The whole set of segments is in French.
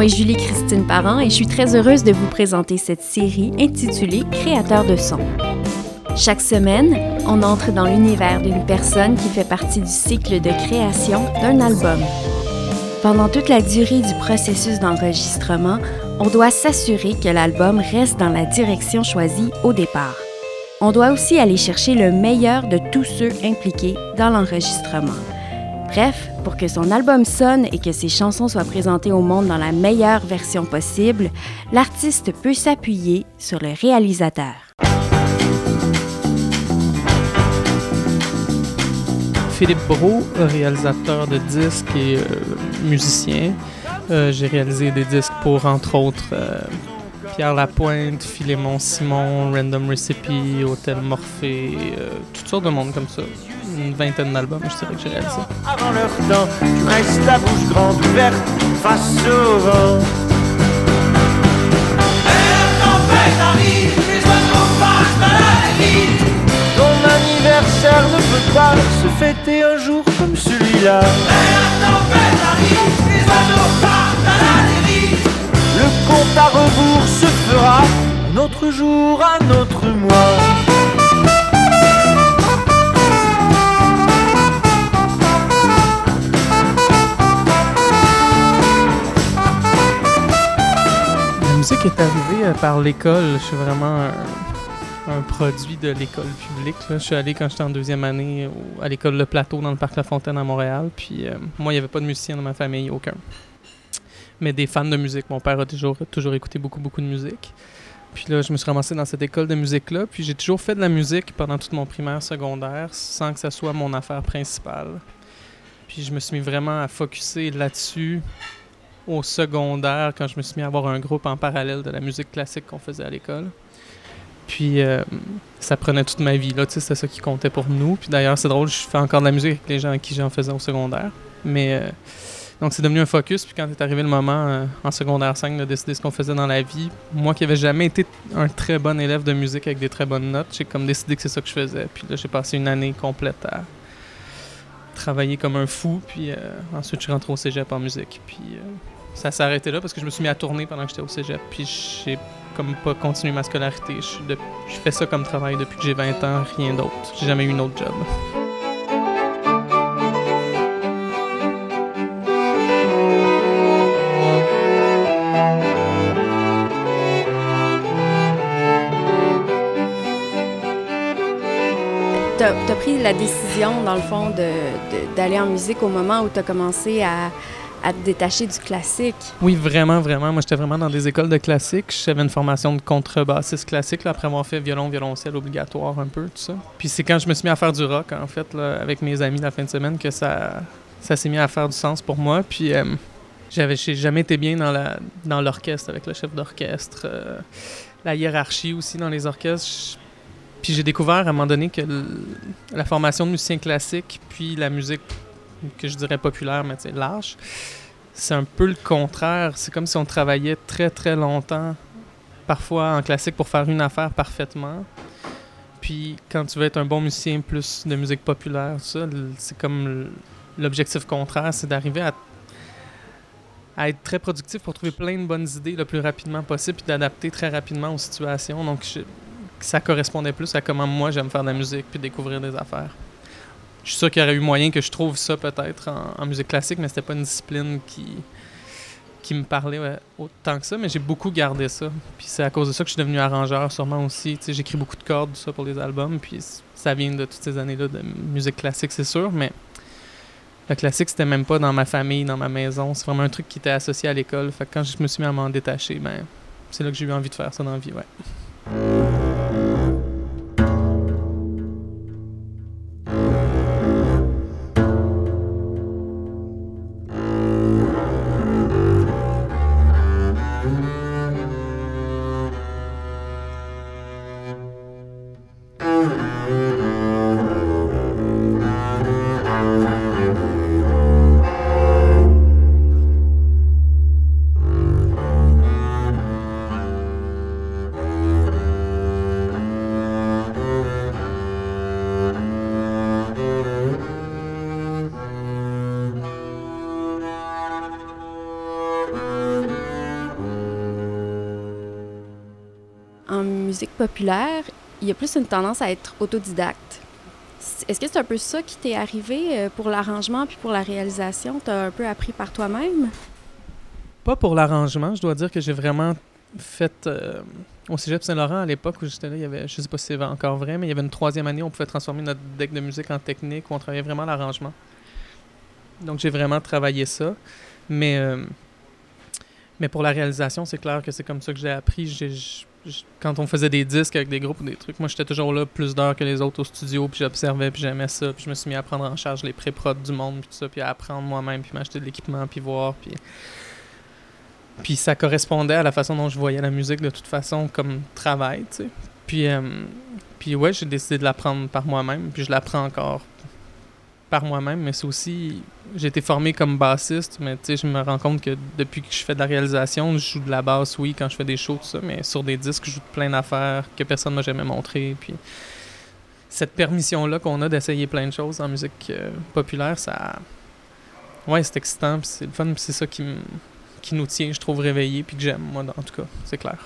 Nom est Julie-Christine Parent et je suis très heureuse de vous présenter cette série intitulée Créateur de son. Chaque semaine, on entre dans l'univers d'une personne qui fait partie du cycle de création d'un album. Pendant toute la durée du processus d'enregistrement, on doit s'assurer que l'album reste dans la direction choisie au départ. On doit aussi aller chercher le meilleur de tous ceux impliqués dans l'enregistrement. Bref, pour que son album sonne et que ses chansons soient présentées au monde dans la meilleure version possible, l'artiste peut s'appuyer sur le réalisateur. Philippe Brault, réalisateur de disques et euh, musicien. Euh, j'ai réalisé des disques pour, entre autres, euh, Pierre Lapointe, Philémon Simon, Random Recipe, Hôtel Morphée, toutes sortes de monde comme ça une vingtaine d'albums, je dirais que j'ai réalisé. Avant leur temps, tu restes la bouche grande ouverte face au vent. Ton anniversaire ne peut pas se fêter un jour comme celui-là. Le compte à rebours se fera un autre jour, un autre mois. Musique est arrivée euh, par l'école. Je suis vraiment un, produit de l'école publique. Je suis allé quand j'étais en deuxième année à l'école Le Plateau dans le parc La Fontaine à Montréal. Puis euh, moi, il n'y avait pas de musicien dans ma famille, aucun. Mais des fans de musique. Mon père a toujours, toujours écouté beaucoup, beaucoup de musique. Puis là, je me suis ramassé dans cette école de musique-là. Puis j'ai toujours fait de la musique pendant tout mon primaire, secondaire, sans que ça soit mon affaire principale. Puis je me suis mis vraiment à focuser là-dessus au secondaire quand je me suis mis à avoir un groupe en parallèle de la musique classique qu'on faisait à l'école. Puis euh, ça prenait toute ma vie, là, tu sais, c'était ça qui comptait pour nous. Puis d'ailleurs, c'est drôle, je fais encore de la musique avec les gens avec qui j'en faisais au secondaire. Mais euh, donc c'est devenu un focus. Puis quand est arrivé le moment euh, en secondaire 5 de décider ce qu'on faisait dans la vie, moi qui n'avais jamais été un très bon élève de musique avec des très bonnes notes, j'ai comme décidé que c'est ça que je faisais. Puis là, j'ai passé une année complète à travailler comme un fou. Puis ensuite, je suis rentré au cégep en musique. Puis ça s'est arrêté là parce que je me suis mis à tourner pendant que j'étais au cégep. Puis j'ai comme pas continué ma scolarité. Je, fais ça comme travail depuis que j'ai 20 ans, rien d'autre. J'ai jamais eu un autre job. tu as, pris la décision, dans le fond, d'aller en musique au moment où tu as commencé à, à te détacher du classique. Oui, vraiment, vraiment. Moi, j'étais vraiment dans des écoles de classique. J'avais une formation de contrebassiste classique, après avoir fait violon, violoncelle obligatoire un peu, tout ça. Puis c'est quand je me suis mis à faire du rock, en fait, avec mes amis la fin de semaine, que ça, ça s'est mis à faire du sens pour moi. Puis euh, j'avais jamais été bien dans dans l'orchestre, avec le chef d'orchestre, euh, la hiérarchie aussi dans les orchestres. Puis j'ai découvert à un moment donné que la formation de musicien classique, puis la musique que je dirais populaire, mais tu large. C'est un peu le contraire. C'est comme si on travaillait très, très longtemps, parfois en classique, pour faire une affaire parfaitement. Puis quand tu veux être un bon musicien plus de musique populaire, ça, c'est comme l'objectif contraire, c'est d'arriver à, à, être très productif pour trouver plein de bonnes idées le plus rapidement possible, puis d'adapter très rapidement aux situations. Donc ça correspondait plus à comment moi j'aime faire de la musique, puis découvrir des affaires je suis sûr qu'il y aurait eu moyen que je trouve ça peut-être en, musique classique, mais c'était pas une discipline qui, qui me parlait autant que ça, mais j'ai beaucoup gardé ça. Puis c'est à cause de ça que je suis devenu arrangeur sûrement aussi. J'écris beaucoup de cordes ça pour les albums, puis ça vient de toutes ces années-là de musique classique, c'est sûr, mais le classique, c'était même pas dans ma famille, dans ma maison. C'est vraiment un truc qui était associé à l'école. Fait que quand je me suis mis à m'en détacher, ben, c'est là que j'ai eu envie de faire ça dans la vie, ouais. Musique populaire, il y a plus une tendance à être autodidacte. Est-ce que c'est un peu ça qui t'est arrivé euh, pour l'arrangement puis pour la réalisation? Tu as un peu appris par toi-même? Pas pour l'arrangement. Je dois dire que j'ai vraiment fait. Euh, au cégep Saint-Laurent, à l'époque où j'étais là, il y avait, je sais pas si c'est encore vrai, mais il y avait une troisième année où on pouvait transformer notre deck de musique en technique, où on travaillait vraiment l'arrangement. Donc j'ai vraiment travaillé ça. Mais, euh, mais pour la réalisation, c'est clair que c'est comme ça que j'ai appris. Quand on faisait des disques avec des groupes ou des trucs, moi j'étais toujours là plus d'heures que les autres au studio, puis j'observais, puis j'aimais ça, puis je me suis mis à prendre en charge les pré-prods du monde, puis tout ça, puis à apprendre moi-même, puis m'acheter de l'équipement, puis voir, puis... Puis ça correspondait à la façon dont je voyais la musique de toute façon comme travail, tu sais. Puis, euh, puis ouais, j'ai décidé de l'apprendre par moi-même, puis je l'apprends encore par moi-même, mais c'est aussi. J'ai été formé comme bassiste, mais tu sais, je me rends compte que depuis que je fais de la réalisation, je joue de la basse, oui, quand je fais des shows, tout ça, mais sur des disques, je joue plein d'affaires que personne m'a jamais montré. Puis cette permission-là qu'on a d'essayer plein de choses en musique euh, populaire, ça. Ouais, c'est excitant, c'est le fun, c'est ça qui, qui nous tient, je trouve, réveillés, puis que j'aime, moi, en tout cas, c'est clair.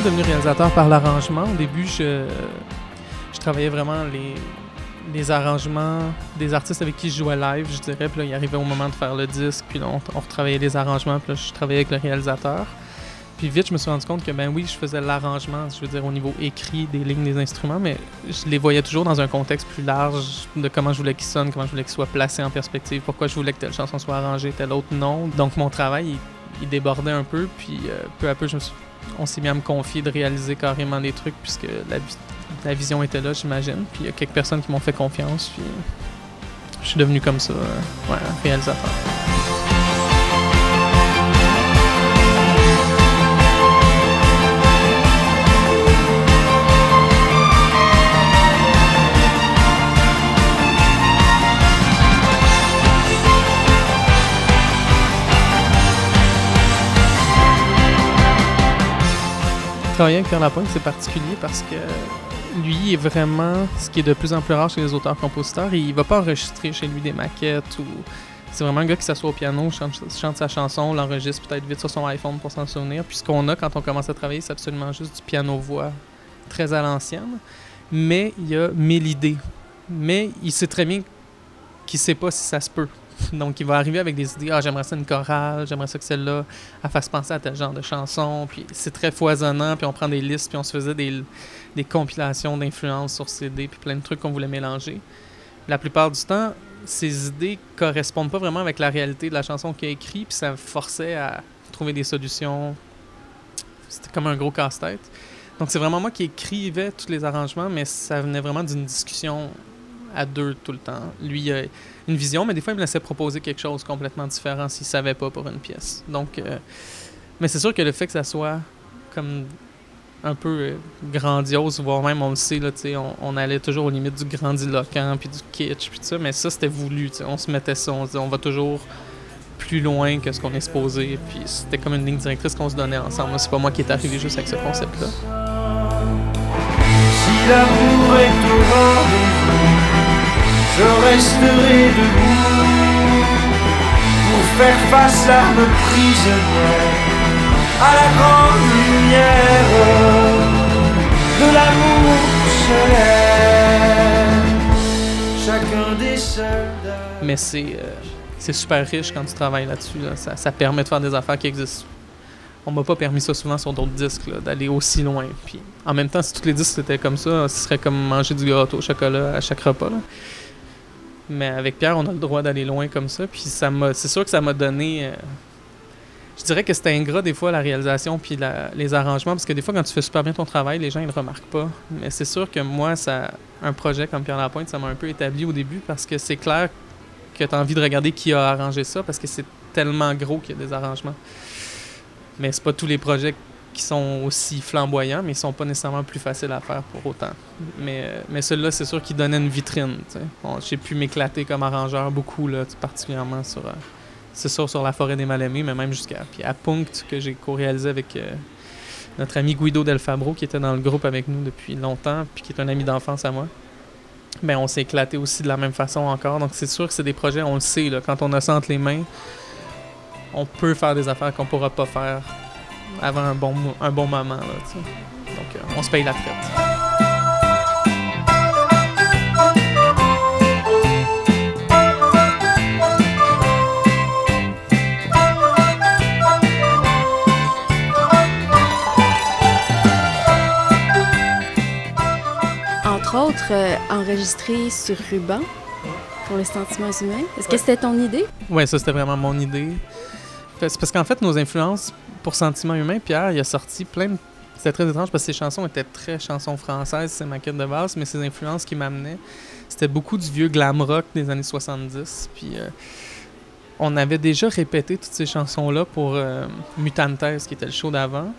Devenu réalisateur par l'arrangement. Au début, je, je travaillais vraiment les, les arrangements des artistes avec qui je jouais live, je dirais. Puis là, il arrivait au moment de faire le disque, puis là, on, retravaillait les arrangements, puis là, je travaillais avec le réalisateur. Puis vite, je me suis rendu compte que, ben oui, je faisais l'arrangement, je veux dire, au niveau écrit des lignes des instruments, mais je les voyais toujours dans un contexte plus large de comment je voulais qu'ils sonnent, comment je voulais qu'ils soient placés en perspective, pourquoi je voulais que telle chanson soit arrangée, telle autre non. Donc mon travail, il, débordait un peu, puis euh, peu à peu, je me suis on s'est mis à me confier de réaliser carrément des trucs puisque la, vision était là, j'imagine. Puis il y a quelques personnes qui m'ont fait confiance. Puis je suis devenu comme ça, euh, ouais, réalisateur. Travailler avec Pierre Lapointe, c'est particulier parce que lui est vraiment ce qui est de plus en plus rare chez les auteurs-compositeurs. Il va pas enregistrer chez lui des maquettes ou. C'est vraiment un gars qui s'assoit au piano, chante, sa chanson, l'enregistre peut-être vite sur son iPhone pour s'en souvenir. Puis ce qu'on a quand on commence à travailler, c'est absolument juste du piano-voix très à l'ancienne. Mais il y a mille idées. Mais il sait très bien qu'il sait pas si ça se peut. Donc, il va arriver avec des idées. Ah, j'aimerais ça une chorale, j'aimerais ça que celle-là fasse penser à tel genre de chanson. Puis c'est très foisonnant. Puis on prend des listes, puis on se faisait des, des compilations d'influences sur CD, puis plein de trucs qu'on voulait mélanger. La plupart du temps, ces idées correspondent pas vraiment avec la réalité de la chanson qu'il a écrit, puis ça forçait à trouver des solutions. C'était comme un gros casse-tête. Donc c'est vraiment moi qui écrivais tous les arrangements, mais ça venait vraiment d'une discussion à deux tout le temps. Lui, il a une vision, mais des fois, il me laissait proposer quelque chose complètement différent s'il savait pas pour une pièce. Donc, euh, mais c'est sûr que le fait que ça soit comme un peu euh, grandiose, voire même, on le sait, là, on, on allait toujours aux limites du grandiloquent, puis du kitsch, puis tout ça, mais ça, c'était voulu. On se mettait ça, on se disait, on va toujours plus loin que ce qu'on est supposé, puis c'était comme une ligne directrice qu'on se donnait ensemble. C'est pas moi qui est arrivé juste avec ce concept-là. Si l'amour est au je resterai debout pour faire face à me prisonnière à la grande lumière de l'amour solaire. Chacun des soldats. Mais c'est euh, c'est super riche quand tu travailles là-dessus. Ça, ça, permet de faire des affaires qui existent. On m'a pas permis ça souvent sur d'autres disques, d'aller aussi loin. Puis en même temps, si tous les disques étaient comme ça, ce serait comme manger du gâteau au chocolat à chaque repas. Là. Mais avec Pierre, on a le droit d'aller loin comme ça. Puis ça m'a, c'est sûr que ça m'a donné. Euh, je dirais que c'était ingrat des fois la réalisation puis les arrangements parce que des fois quand tu fais super bien ton travail, les gens ils le remarquent pas. Mais c'est sûr que moi, ça, un projet comme Pierre Lapointe, ça m'a un peu établi au début parce que c'est clair que tu as envie de regarder qui a arrangé ça parce que c'est tellement gros qu'il y a des arrangements. Mais c'est pas tous les projets qui sont aussi flamboyants, mais ils sont pas nécessairement plus faciles à faire pour autant. Mais, mais celui-là, c'est sûr qu'il donnait une vitrine. J'ai pu m'éclater comme arrangeur beaucoup, là, particulièrement sur, euh, c'est sûr sur la forêt des Mal-Aimés, mais même jusqu'à puis à Punct que j'ai co-réalisé avec euh, notre ami Guido Del Fabro qui était dans le groupe avec nous depuis longtemps puis qui est un ami d'enfance à moi. Ben on s'est éclaté aussi de la même façon encore. Donc c'est sûr que c'est des projets, on le sait là, quand on a ça entre les mains, on peut faire des affaires qu'on pourra pas faire avant un bon un bon moment là, Donc euh, on se paye la traite. autre, euh, enregistré sur ruban pour les sentiments humains. Est-ce que c'était ton idée? Oui, ça c'était vraiment mon idée. C'est parce qu'en fait, nos influences pour sentiments humains, Pierre, il a sorti plein de... C'était très étrange parce que ses chansons étaient très chansons françaises, c'est ma quête de base, mais ses influences qui m'amenaient, c'était beaucoup du vieux glam rock des années 70. Puis euh, on avait déjà répété toutes ces chansons-là pour euh, Mutantes, qui était le show d'avant,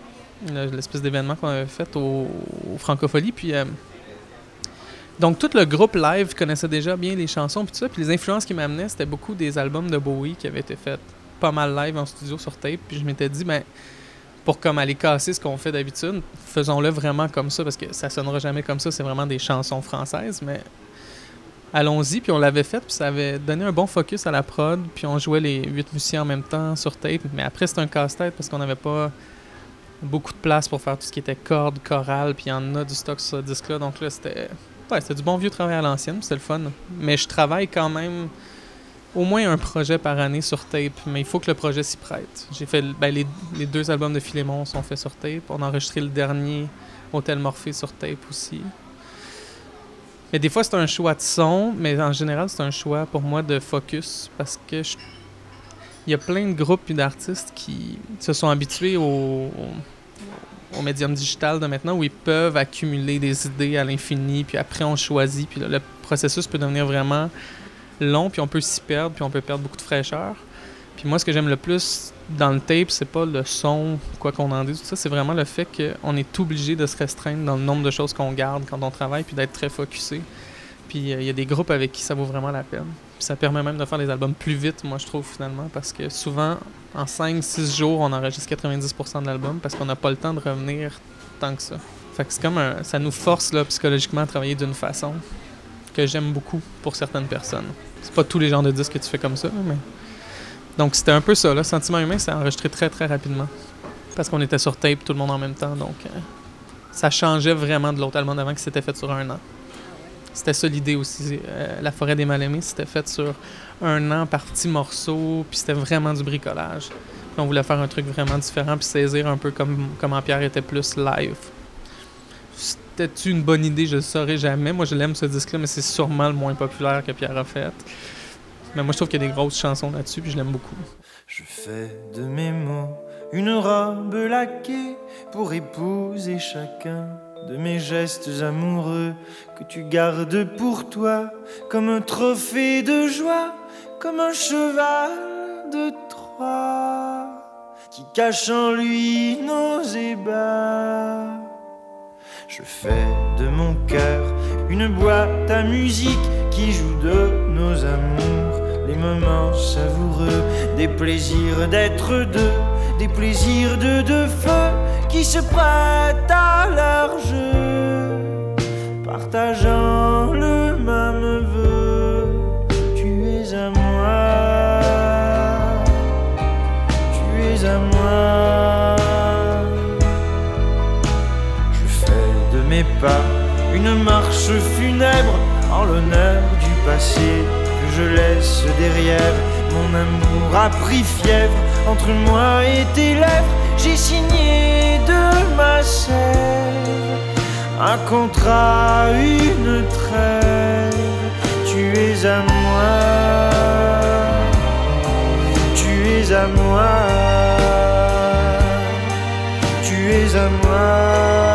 l'espèce d'événement qu'on avait fait au, Francofolie. Puis donc, tout le groupe live connaissait déjà bien les chansons, puis tout ça. Puis les influences qui m'amenaient, c'était beaucoup des albums de Bowie qui avaient été faits pas mal live en studio sur tape. Puis je m'étais dit, ben, pour comme aller casser ce qu'on fait d'habitude, faisons-le vraiment comme ça, parce que ça sonnera jamais comme ça. C'est vraiment des chansons françaises, mais allons-y. Puis on l'avait fait, puis ça avait donné un bon focus à la prod. Puis on jouait les huit musiciens en même temps sur tape. Mais après, c'était un casse-tête parce qu'on n'avait pas beaucoup de place pour faire tout ce qui était cordes, chorale, puis il y en a du stock sur ce disque-là. Donc là, c'était Ouais, c'était du bon vieux travail à l'ancienne, c'était le fun. Mais je travaille quand même au moins un projet par année sur tape, mais il faut que le projet s'y prête. J'ai fait ben, les, les, deux albums de Philémon sont faits sur tape. On a enregistré le dernier Hôtel Morphée sur tape aussi. Mais des fois c'est un choix de son, mais en général c'est un choix pour moi de focus parce que il y a plein de groupes et d'artistes qui se sont habitués au au médium digital de maintenant où ils peuvent accumuler des idées à l'infini, puis après on choisit, puis le processus peut devenir vraiment long, puis on peut s'y perdre, puis on peut perdre beaucoup de fraîcheur. Puis moi, ce que j'aime le plus dans le tape, c'est pas le son, quoi qu'on en dise, tout ça, c'est vraiment le fait qu'on est obligé de se restreindre dans le nombre de choses qu'on garde quand on travaille, puis d'être très focusé. Puis euh, il y a des groupes avec qui ça vaut vraiment la peine. Puis ça permet même de faire des albums plus vite, moi je trouve finalement, parce que souvent, en 5-6 jours, on enregistre 90% de l'album parce qu'on n'a pas le temps de revenir tant que ça. Fait que c'est comme ça nous force là, psychologiquement à travailler d'une façon que j'aime beaucoup pour certaines personnes. C'est pas tous les genres de disques que tu fais comme ça, mais. Donc c'était un peu ça, là. Sentiment humain, c'est enregistré très très rapidement. Parce qu'on était sur tape tout le monde en même temps, donc euh, ça changeait vraiment de l'autre album d'avant qui s'était fait sur un an. C'était ça l'idée aussi. Euh, la forêt des mal-aimés, c'était fait sur un an par petits morceaux, puis c'était vraiment du bricolage. on voulait faire un truc vraiment différent, puis saisir un peu comme comment Pierre était plus live. C'était une bonne idée, je le saurais jamais. Moi, je l'aime ce disque-là, mais c'est sûrement le moins populaire que Pierre a fait. Mais moi, je trouve qu'il y a des grosses chansons là-dessus, puis je l'aime beaucoup. Je fais de mes mots une robe laquée pour épouser chacun de mes gestes amoureux que tu gardes pour toi comme un trophée de joie, comme un cheval de Troie qui cache en lui nos ébats. Je fais de mon cœur une boîte à musique qui joue de nos amours, les moments savoureux, des plaisirs d'être deux, des plaisirs de deux feux qui se prêtent à leur jeu, partageant le une marche funèbre en l'honneur du passé que je laisse derrière. Mon amour a pris fièvre entre moi et tes lèvres. J'ai signé ma sève, un contrat, une trêve. Tu es à moi, tu es à moi, tu es à moi.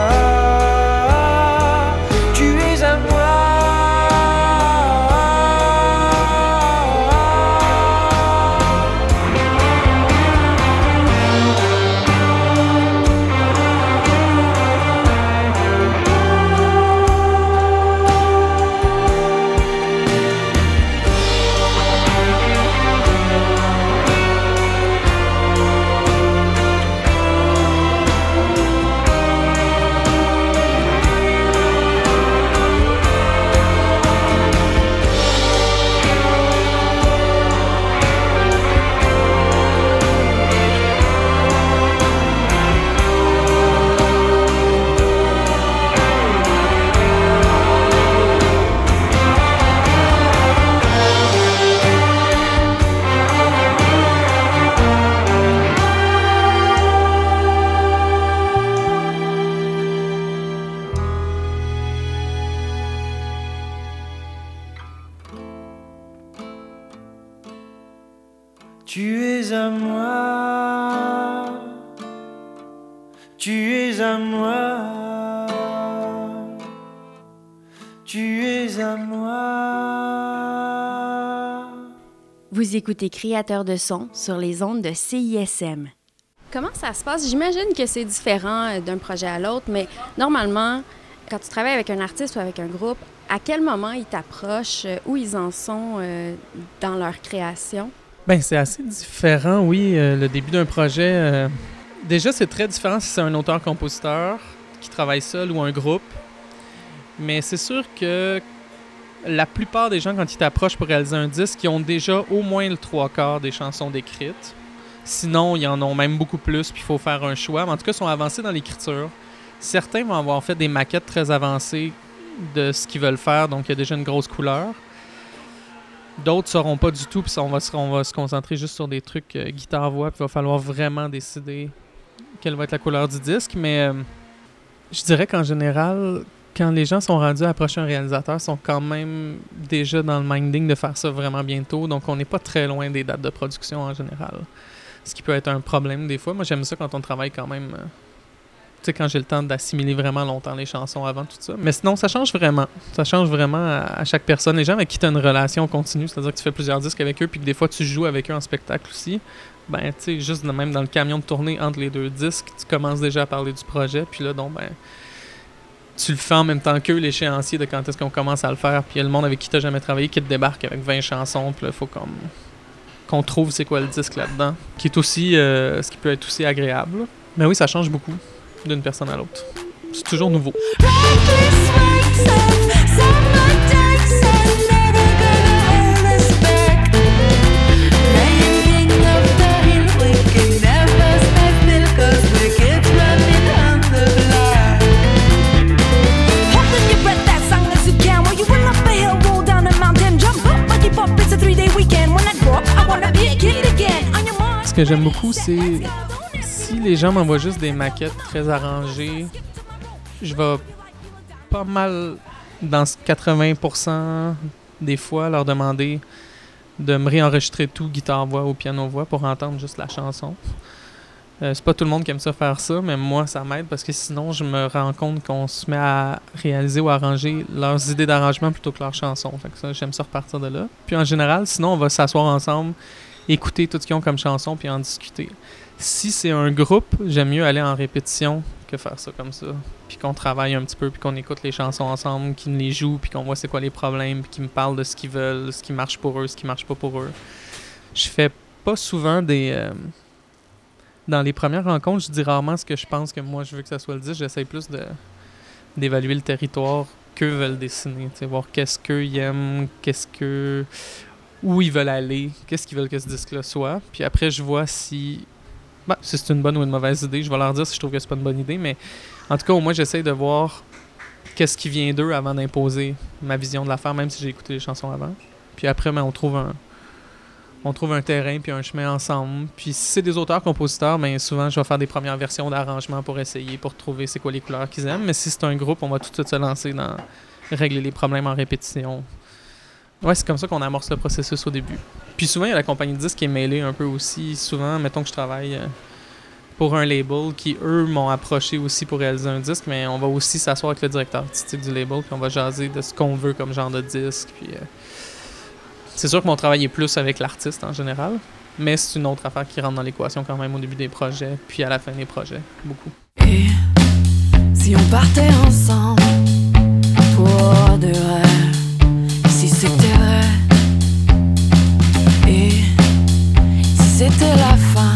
Vous écoutez Créateur de son sur les ondes de CISM. Comment ça se passe? J'imagine que c'est différent euh, d'un projet à l'autre, mais normalement, quand tu travailles avec un artiste ou avec un groupe, à quel moment ils t'approchent, euh, où ils en sont euh, dans leur création? Ben c'est assez différent, oui. le début d'un projet, déjà c'est très différent si c'est un auteur-compositeur qui travaille seul ou un groupe. Mais c'est sûr que la plupart des gens, quand ils t'approchent pour réaliser un disque, ils ont déjà au moins le trois quarts des chansons décrites. Sinon, ils en ont même beaucoup plus, puis il faut faire un choix. Mais en tout cas, ils sont avancés dans l'écriture. Certains vont avoir fait des maquettes très avancées de ce qu'ils veulent faire, donc il y a déjà une grosse couleur. D'autres ne sauront pas du tout, puis ça, on va, se, on va se concentrer juste sur des trucs euh, guitare-voix, puis il va falloir vraiment décider quelle va être la couleur du disque. Mais euh, je dirais qu'en général, quand les gens sont rendus à approcher un réalisateur, sont quand même déjà dans le minding de faire ça vraiment bientôt, donc on n'est pas très loin des dates de production en général. Ce qui peut être un problème des fois. Moi, j'aime ça quand on travaille quand même. euh, tu sais, quand j'ai le temps d'assimiler vraiment longtemps les chansons avant tout ça. Mais sinon, ça change vraiment. Ça change vraiment à, à chaque personne. Les gens avec qui tu as une relation continue, c'est-à-dire que tu fais plusieurs disques avec eux, puis que des fois tu joues avec eux en spectacle aussi, ben, tu sais, juste même dans le camion de tournée entre les deux disques, tu commences déjà à parler du projet, puis là, donc, ben, tu le fais en même temps qu'eux, l'échéancier de quand est-ce qu'on commence à le faire, puis il y a le monde avec qui tu jamais travaillé qui te débarque avec 20 chansons, puis là, faut qu'on trouve c'est quoi le disque là-dedans, qui est aussi, euh, ce qui peut être aussi agréable. Mais oui, ça change beaucoup d'une personne à l'autre. C'est toujours nouveau. Ce que j'aime beaucoup, c'est si les gens m'envoient juste des maquettes très arrangées, je vais pas mal, dans ce 80% des fois, leur demander de me réenregistrer tout guitare-voix ou piano-voix pour entendre juste la chanson. Euh, c'est pas tout le monde qui aime ça faire ça, mais moi, ça m'aide parce que sinon, je me rends compte qu'on se met à réaliser ou arranger leurs idées d'arrangement plutôt que leurs chansons. Fait que ça, j'aime ça repartir de là. Puis en général, sinon, on va s'asseoir ensemble, écouter tout ce qu'ils ont comme chanson, puis en discuter. Si c'est un groupe, j'aime mieux aller en répétition que faire ça comme ça. Puis qu'on travaille un petit peu, puis qu'on écoute les chansons ensemble, qu'ils les jouent, puis qu'on voit c'est quoi les problèmes, puis qu'ils me parlent de ce qu'ils veulent, ce qui marche pour eux, ce qui marche pas pour eux. Je fais pas souvent des. euh, dans les premières rencontres, je dis rarement ce que je pense que moi je veux que ça soit le disque. J'essaie plus de d'évaluer le territoire qu'eux veulent dessiner. Voir qu'est-ce qu'ils aiment, qu'est-ce que. Où ils veulent aller, qu'est-ce qu'ils veulent que ce disque-là soit. Puis après, je vois si. bah, si c'est une bonne ou une mauvaise idée. Je vais leur dire si je trouve que c'est pas une bonne idée. Mais en tout cas, au moins, j'essaie de voir qu'est-ce qui vient d'eux avant d'imposer ma vision de l'affaire, même si j'ai écouté les chansons avant. Puis après, ben, on trouve un. On trouve un terrain puis un chemin ensemble. Puis si c'est des auteurs-compositeurs, ben souvent je vais faire des premières versions d'arrangement pour essayer, pour trouver c'est quoi les couleurs qu'ils aiment. Mais si c'est un groupe, on va tout de suite se lancer dans régler les problèmes en répétition. Ouais, c'est comme ça qu'on amorce le processus au début. Puis souvent, il y a la compagnie de disques qui est mêlée un peu aussi. Souvent, mettons que je travaille euh, pour un label qui, eux, m'ont approché aussi pour réaliser un disque, mais on va aussi s'asseoir avec le directeur artistique du label, puis on va jaser de ce qu'on veut comme genre de disque. Puis euh, c'est sûr que mon travail est plus avec l'artiste en général, mais c'est une autre affaire qui rentre dans l'équation quand même au début des projets, puis à la fin des projets, beaucoup. Et si on partait ensemble pour de vrai, et si c'était la fin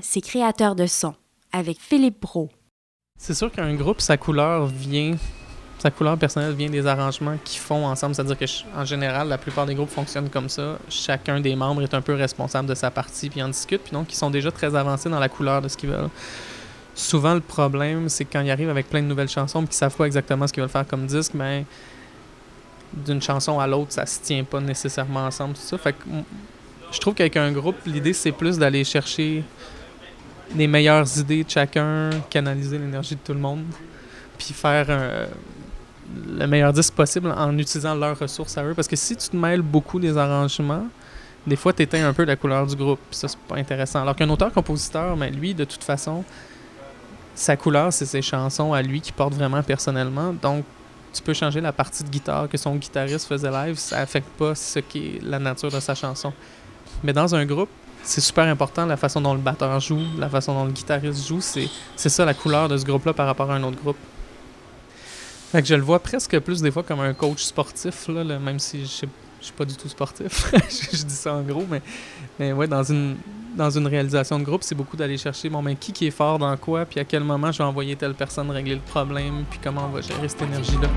C'est créateur de son, avec Philippe Bro. C'est sûr qu'un groupe, sa couleur vient, sa couleur personnelle vient des arrangements qu'ils font ensemble. C'est-à-dire que, en général, la plupart des groupes fonctionnent comme ça. Chacun des membres est un peu responsable de sa partie, puis en discute, puis donc ils sont déjà très avancés dans la couleur de ce qu'ils veulent. Souvent, le problème, c'est quand ils arrivent avec plein de nouvelles chansons, puis qu'ils savent pas exactement ce qu'ils veulent faire comme disque, mais d'une chanson à l'autre, ça se tient pas nécessairement ensemble, tout ça. Fait que je trouve qu'avec un groupe, l'idée, c'est plus d'aller chercher les meilleures idées de chacun, canaliser l'énergie de tout le monde, puis faire euh, le meilleur disque possible en utilisant leurs ressources à eux. Parce que si tu te mêles beaucoup des arrangements, des fois, tu éteins un peu la couleur du groupe. Puis ça, c'est pas intéressant. Alors qu'un auteur-compositeur, mais lui, de toute façon, sa couleur, c'est ses chansons à lui qui portent vraiment personnellement. Donc, tu peux changer la partie de guitare que son guitariste faisait live, ça affecte pas ce qui est la nature de sa chanson. Mais dans un groupe, c'est super important la façon dont le batteur joue, la façon dont le guitariste joue. C'est, ça la couleur de ce groupe-là par rapport à un autre groupe. Fait que je le vois presque plus des fois comme un coach sportif, là, même si je je suis pas du tout sportif. je, je dis ça en gros, mais, mais ouais, dans une, dans une réalisation de groupe, c'est beaucoup d'aller chercher bon, ben, qui, qui est fort dans quoi, puis à quel moment je vais envoyer telle personne régler le problème, puis comment on va gérer cette énergie-là.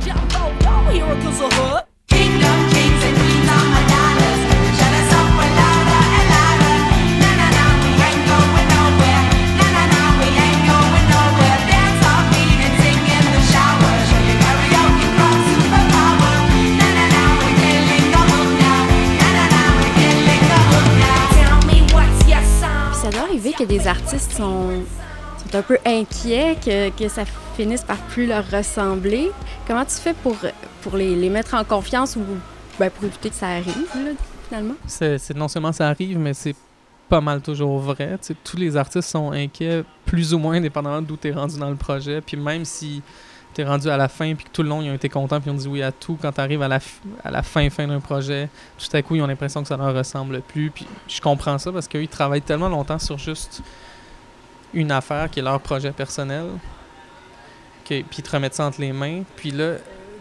Que des artistes sont, sont un peu inquiets, que, que ça finisse par plus leur ressembler. Comment tu fais pour, pour les, les mettre en confiance ou ben, pour éviter que ça arrive, finalement? Non seulement ça arrive, mais c'est pas mal toujours vrai. Tous les artistes sont inquiets, plus ou moins, dépendamment d'où tu es rendu dans le projet. Puis même si tu es rendu à la fin, puis que tout le long, ils ont été contents, puis ils ont dit oui à tout, quand tu arrives à la, à la fin, fin d'un projet, tout à coup, ils ont l'impression que ça leur ressemble plus. Puis je comprends ça parce qu'eux, ils travaillent tellement longtemps sur juste une affaire qui est leur projet personnel, que, puis ils te remettent ça entre les mains. Puis là,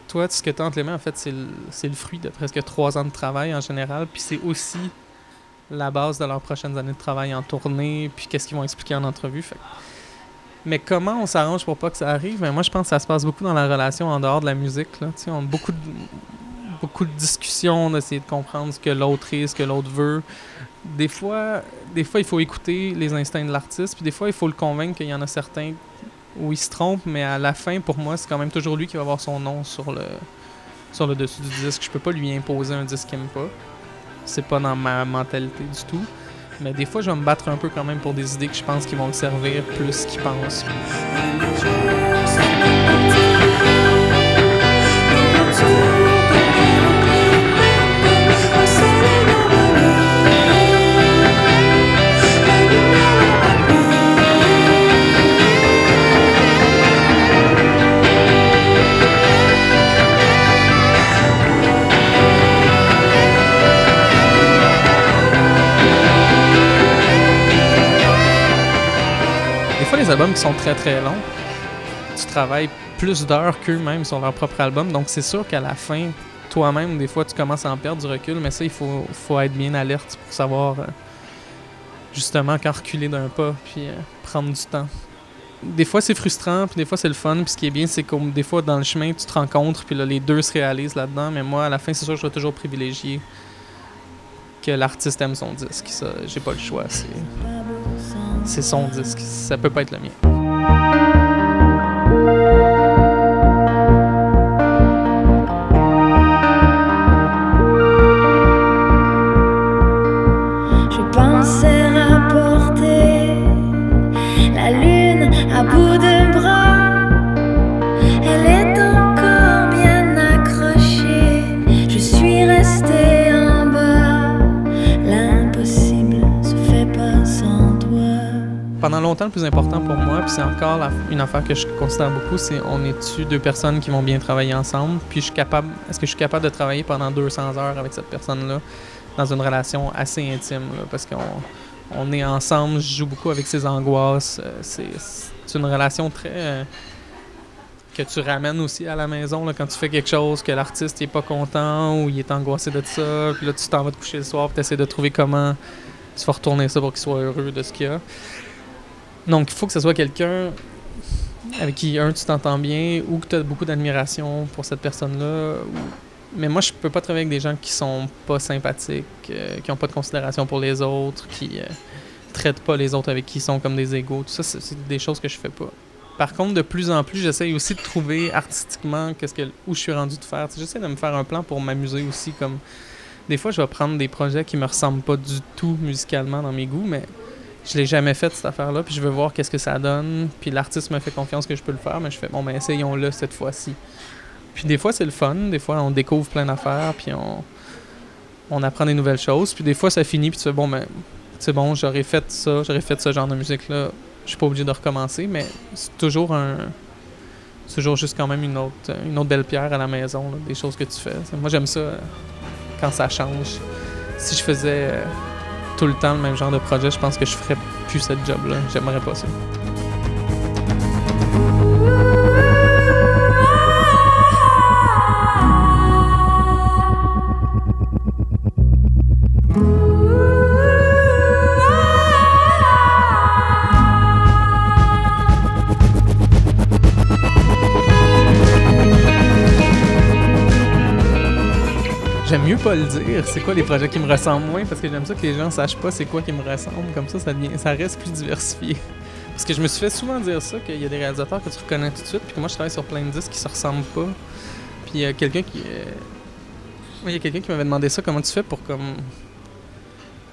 toi, ce que tu as entre les mains, en fait, c'est le, le fruit de presque trois ans de travail en général. Puis c'est aussi la base de leurs prochaines années de travail en tournée, puis qu'est-ce qu'ils vont expliquer en entrevue. Fait Mais comment on s'arrange pour pas que ça arrive? Ben, moi, je pense que ça se passe beaucoup dans la relation en dehors de la musique. Là. On a beaucoup de, beaucoup de discussions, d'essayer de comprendre ce que l'autre est, ce que l'autre veut. Des fois, des fois, il faut écouter les instincts de l'artiste, puis des fois, il faut le convaincre qu'il y en a certains où il se trompe, mais à la fin, pour moi, c'est quand même toujours lui qui va avoir son nom sur le, sur le dessus du disque. Je peux pas lui imposer un disque qu'il aime pas. C'est pas dans ma mentalité du tout. Mais des fois, je vais me battre un peu quand même pour des idées que je pense qui vont le servir plus qu'il pense. Les albums qui sont très très longs, tu travailles plus d'heures qu'eux-mêmes sur leur propre album. Donc, c'est sûr qu'à la fin, toi-même, des fois, tu commences à en perdre du recul. Mais ça, il faut, faut être bien alerte pour savoir euh, justement quand reculer d'un pas, puis euh, prendre du temps. Des fois, c'est frustrant, puis des fois, c'est le fun. Puis ce qui est bien, c'est que des fois, dans le chemin, tu te rencontres, puis là, les deux se réalisent là-dedans. Mais moi, à la fin, c'est sûr que je vais toujours privilégier que l'artiste aime son disque. Ça, j'ai pas le choix. C'est, c'est son disque. Ça peut pas être le mien. Le plus important pour moi, puis c'est encore une affaire que je considère beaucoup, c'est on est-tu deux personnes qui vont bien travailler ensemble, puis je suis capable, est-ce que je suis capable de travailler pendant 200 heures avec cette personne-là dans une relation assez intime, parce qu'on on est ensemble, je joue beaucoup avec ses angoisses, euh, c'est une relation très euh, que tu ramènes aussi à la maison quand tu fais quelque chose que l'artiste n'est pas content ou il est angoissé de ça, puis là tu t'en vas te coucher le soir, puis tu essaies de trouver comment tu vas retourner ça pour qu'il soit heureux de ce qu'il a. Donc, il faut que ce soit quelqu'un avec qui, un, tu t'entends bien ou que tu as beaucoup d'admiration pour cette personne-là. Mais moi, je peux pas travailler avec des gens qui sont pas sympathiques, euh, qui ont pas de considération pour les autres, qui euh, traitent pas les autres avec qui ils sont comme des égaux. Tout ça, c'est des choses que je fais pas. Par contre, de plus en plus, j'essaie aussi de trouver artistiquement qu'est-ce que, où je suis rendu de faire. J'essaie de me faire un plan pour m'amuser aussi. Comme des fois, je vais prendre des projets qui me ressemblent pas du tout musicalement dans mes goûts, mais je l'ai jamais fait cette affaire-là. Puis je veux voir qu'est-ce que ça donne. Puis l'artiste me fait confiance que je peux le faire, mais je fais bon, ben essayons-le cette fois-ci. Puis des fois, c'est le fun. Des fois, on découvre plein d'affaires, puis on, on apprend des nouvelles choses. Puis des fois, ça finit, puis tu fais bon, ben c'est bon, j'aurais fait ça, j'aurais fait ce genre de musique-là. Je suis pas obligé de recommencer, mais c'est toujours un. C'est toujours juste quand même une autre, une autre belle pierre à la maison, des choses que tu fais. Moi, j'aime ça euh, quand ça change. Si je faisais euh, tout le temps le même genre de projet, je pense que je ferais plus cette job-là. J'aimerais pas ça. Pas le dire. C'est quoi les projets qui me ressemblent moins? Parce que j'aime ça que les gens sachent pas c'est quoi qui me ressemble. Comme ça, ça, devient, ça reste plus diversifié. Parce que je me suis fait souvent dire ça, qu'il y a des réalisateurs que tu reconnais tout de suite, puis que moi je travaille sur plein de disques qui se ressemblent pas. Puis il y a quelqu'un qui. euh, Il y a quelqu'un qui m'avait demandé ça, comment tu fais pour comme.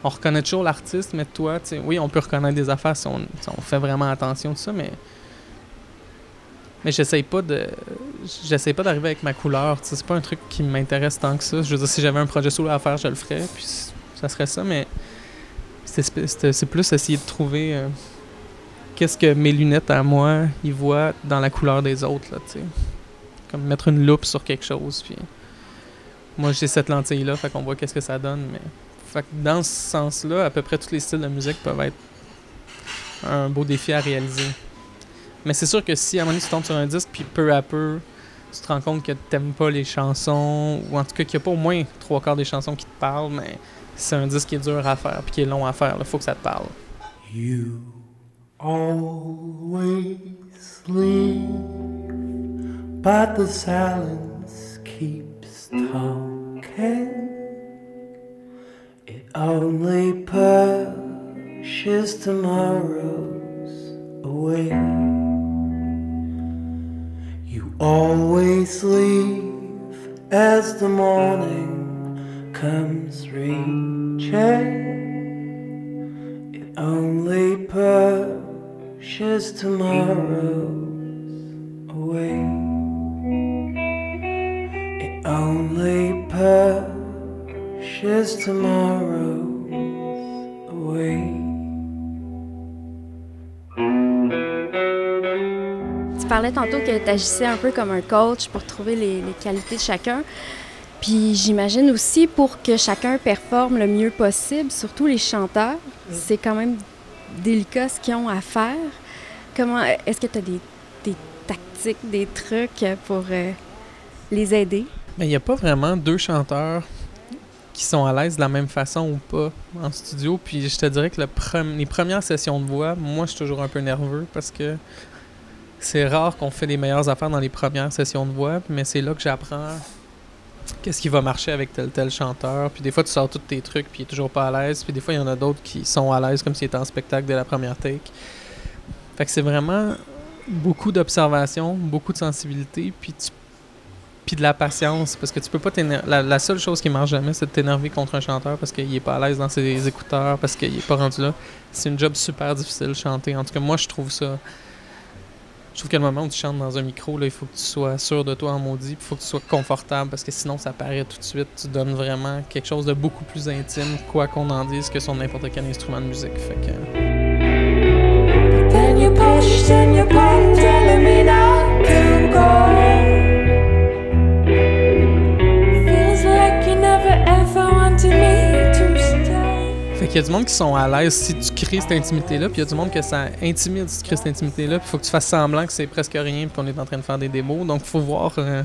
On reconnaît toujours l'artiste, mais toi, oui, on peut reconnaître des affaires si on, si on fait vraiment attention, tout ça, mais. Mais j'essaye pas de. J'essaye pas d'arriver avec ma couleur. C'est pas un truc qui m'intéresse tant que ça. Je veux dire, si j'avais un projet solo à faire, je le ferais. Puis ça serait ça, mais. C'est plus essayer de trouver. euh, Qu'est-ce que mes lunettes à moi, ils voient dans la couleur des autres, là. Comme mettre une loupe sur quelque chose, puis. Moi, j'ai cette lentille-là, fait qu'on voit qu'est-ce que ça donne, mais. Fait que dans ce sens-là, à peu près tous les styles de musique peuvent être un beau défi à réaliser. Mais c'est sûr que si à un moment tu tombes sur un disque, puis peu à peu, tu te rends compte que t'aimes pas les chansons, ou en tout cas qu'il n'y a pas au moins trois quarts des chansons qui te parlent, mais c'est un disque qui est dur à faire, puis qui est long à faire, il faut que ça te parle. You always leave, but the silence keeps talking. It only pushes tomorrows away. Always leave as the morning comes reaching. It only pushes tomorrows away. It only pushes tomorrows away. Parlais tantôt que tu agissais un peu comme un coach pour trouver les, les qualités de chacun. Puis j'imagine aussi pour que chacun performe le mieux possible, surtout les chanteurs, c'est quand même délicat ce qu'ils ont à faire. Comment est-ce que tu as des, des tactiques, des trucs pour euh, les aider? Mais il n'y a pas vraiment deux chanteurs qui sont à l'aise de la même façon ou pas en studio. Puis je te dirais que le pre- les premières sessions de voix, moi, je suis toujours un peu nerveux parce que c'est rare qu'on fait les meilleures affaires dans les premières sessions de voix, mais c'est là que j'apprends qu'est-ce qui va marcher avec tel tel chanteur. Puis des fois, tu sors tous tes trucs, puis il est toujours pas à l'aise. Puis des fois, il y en a d'autres qui sont à l'aise comme s'il était en spectacle dès la première take. Fait que c'est vraiment beaucoup d'observation, beaucoup de sensibilité, puis de la patience parce que tu peux pas t'énerver. La, la seule chose qui marche jamais, c'est de t'énerver contre un chanteur parce qu'il est pas à l'aise dans ses écouteurs, parce qu'il est pas rendu là. C'est une job super difficile chanter. En tout cas, moi, je trouve ça. Je trouve qu'à le moment où tu chantes dans un micro, là, il faut que tu sois sûr de toi en maudit, il faut que tu sois confortable parce que sinon, ça paraît tout de suite. Tu donnes vraiment quelque chose de beaucoup plus intime, quoi qu'on en dise, que sur n'importe quel instrument de musique. Fait que. Fait qu'il y a du monde qui sont à l'aise si tu crées cette intimité-là, puis il y a du monde que ça intimide si tu crées cette intimité-là, puis il faut que tu fasses semblant que c'est presque rien, puis qu'on est en train de faire des démos. Donc, faut voir. euh,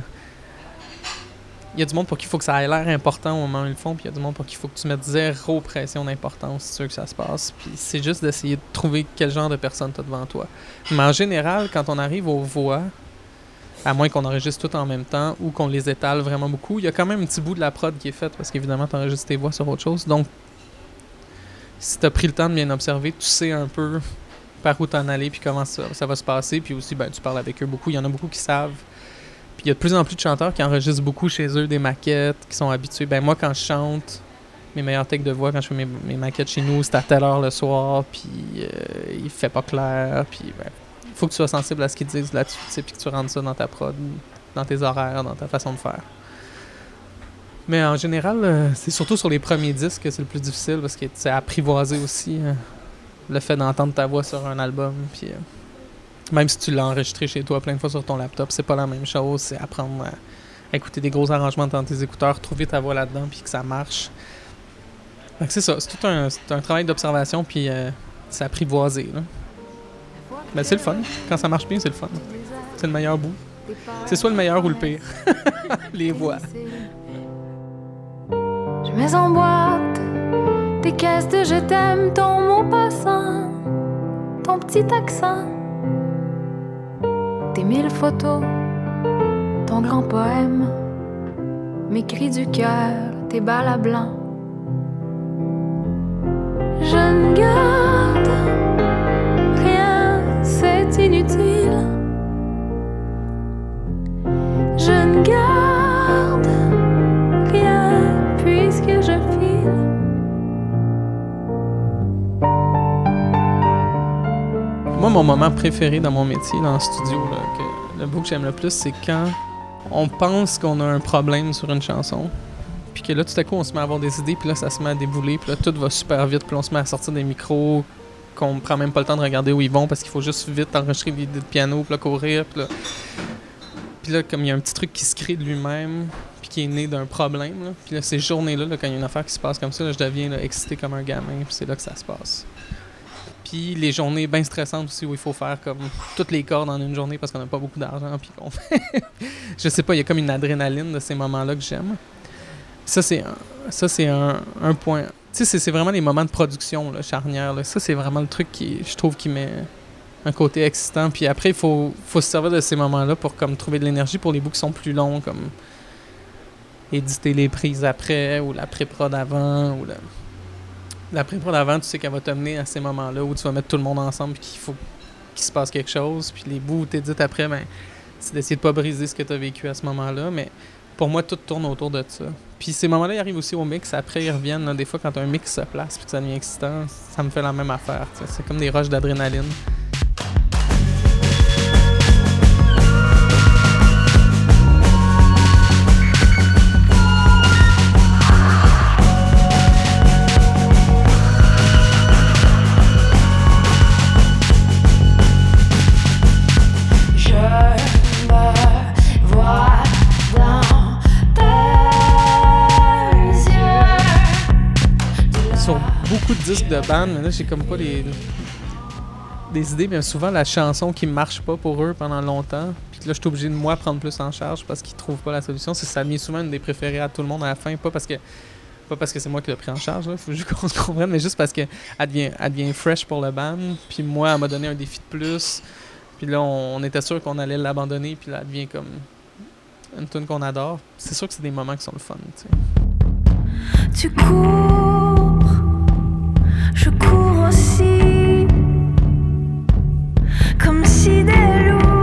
il y a du monde pour qui il faut que ça ait l'air important au moment où ils le font, puis il y a du monde pour qui il faut que tu mettes zéro pression d'importance si tu veux que ça se passe. Puis c'est juste d'essayer de trouver quel genre de personne tu as devant toi. Mais en général, quand on arrive aux voix, à moins qu'on enregistre tout en même temps ou qu'on les étale vraiment beaucoup, il y a quand même un petit bout de la prod qui est fait parce qu'évidemment, tu enregistres tes voix sur autre chose. Donc, si tu as pris le temps de bien observer, tu sais un peu par où t'en aller puis comment ça, va se passer. Puis aussi, ben, tu parles avec eux beaucoup. Il y en a beaucoup qui savent. Puis il y a de plus en plus de chanteurs qui enregistrent beaucoup chez eux des maquettes, qui sont habitués. Ben moi, quand je chante, mes meilleurs techs de voix, quand je fais mes, maquettes chez nous, c'est à telle heure le soir, puis euh, il fait pas clair, puis ben, il faut que tu sois sensible à ce qu'ils disent là-dessus, puis que tu rentres ça dans ta prod, dans tes horaires, dans ta façon de faire. Mais en général, euh, c'est surtout sur les premiers disques que c'est le plus difficile parce que c'est apprivoiser aussi euh, le fait d'entendre ta voix sur un album. Puis, euh, même si tu l'as enregistré chez toi plein de fois sur ton laptop, c'est pas la même chose. C'est apprendre à, écouter des gros arrangements dans tes écouteurs, trouver ta voix là-dedans, puis que ça marche. C'est ça, c'est tout un, un travail d'observation, puis c'est apprivoiser. Là. Ben, c'est le fun. Quand ça marche bien, c'est le fun. C'est le meilleur bout. C'est soit le meilleur ou le pire. Les voix. Mets en boîte des caisses de je t'aime, ton mot passant, ton petit accent, tes mille photos, ton grand poème, mes cris du cœur, tes balles à blanc. Je ne garde rien, c'est inutile. Moi, mon moment préféré dans mon métier, dans le studio, le bout que j'aime le plus, c'est quand on pense qu'on a un problème sur une chanson. Puis que là, tout à coup, on se met à avoir des idées, puis là, ça se met à débouler, puis là, tout va super vite, puis on se met à sortir des micros, qu'on prend même pas le temps de regarder où ils vont, parce qu'il faut juste vite enregistrer des idées de piano, puis là, courir, puis là... Puis là, comme il y a un petit truc qui se crée de lui-même, puis qui est né d'un problème, puis là, ces journées-là, là, quand il y a une affaire qui se passe comme ça, là, je deviens excité comme un gamin, puis c'est là que ça se passe. Puis les journées bien stressantes aussi où il faut faire comme toutes les cordes en une journée parce qu'on n'a pas beaucoup d'argent. Puis je sais pas, il y a comme une adrénaline de ces moments-là que j'aime. Ça, c'est un, ça, c'est un, point. Tu sais, c'est, vraiment les moments de production là, charnière. Ça, c'est vraiment le truc qui, je trouve, qui met un côté excitant. Puis après, il faut, faut se servir de ces moments-là pour comme trouver de l'énergie pour les bouts qui sont plus longs, comme éditer les prises après ou la pré-prod avant ou la, la pré-prod avant, tu sais qu'elle va t'amener à ces moments-là où tu vas mettre tout le monde ensemble puis qu'il faut qu'il se passe quelque chose. Puis les bouts où t'édites après, ben, c'est d'essayer de pas briser ce que tu as vécu à ce moment-là. Mais pour moi, tout tourne autour de ça. Puis ces moments-là, ils arrivent aussi au mix. Après, ils reviennent. des fois, quand un mix se place puis que ça devient excitant, ça me fait la même affaire. C'est comme des rushs d'adrénaline. Disques de band, mais là, j'ai comme pas les des idées, mais souvent la chanson qui marche pas pour eux pendant longtemps. Puis là, je suis obligé de moi prendre plus en charge parce qu'ils trouvent pas la solution. C'est ça devient souvent une des préférées à tout le monde à la fin, pas parce que pas parce que c'est moi qui l'ai pris en charge, là, faut juste qu'on se comprenne, mais juste parce que elle devient, elle devient fresh pour le band. Puis moi, elle m'a donné un défi de plus. Puis là, on, on était sûr qu'on allait l'abandonner, puis là, elle devient comme une tune qu'on adore. C'est sûr que c'est des moments qui sont le fun, tu sais. Tu cours, je cours aussi, comme si des loups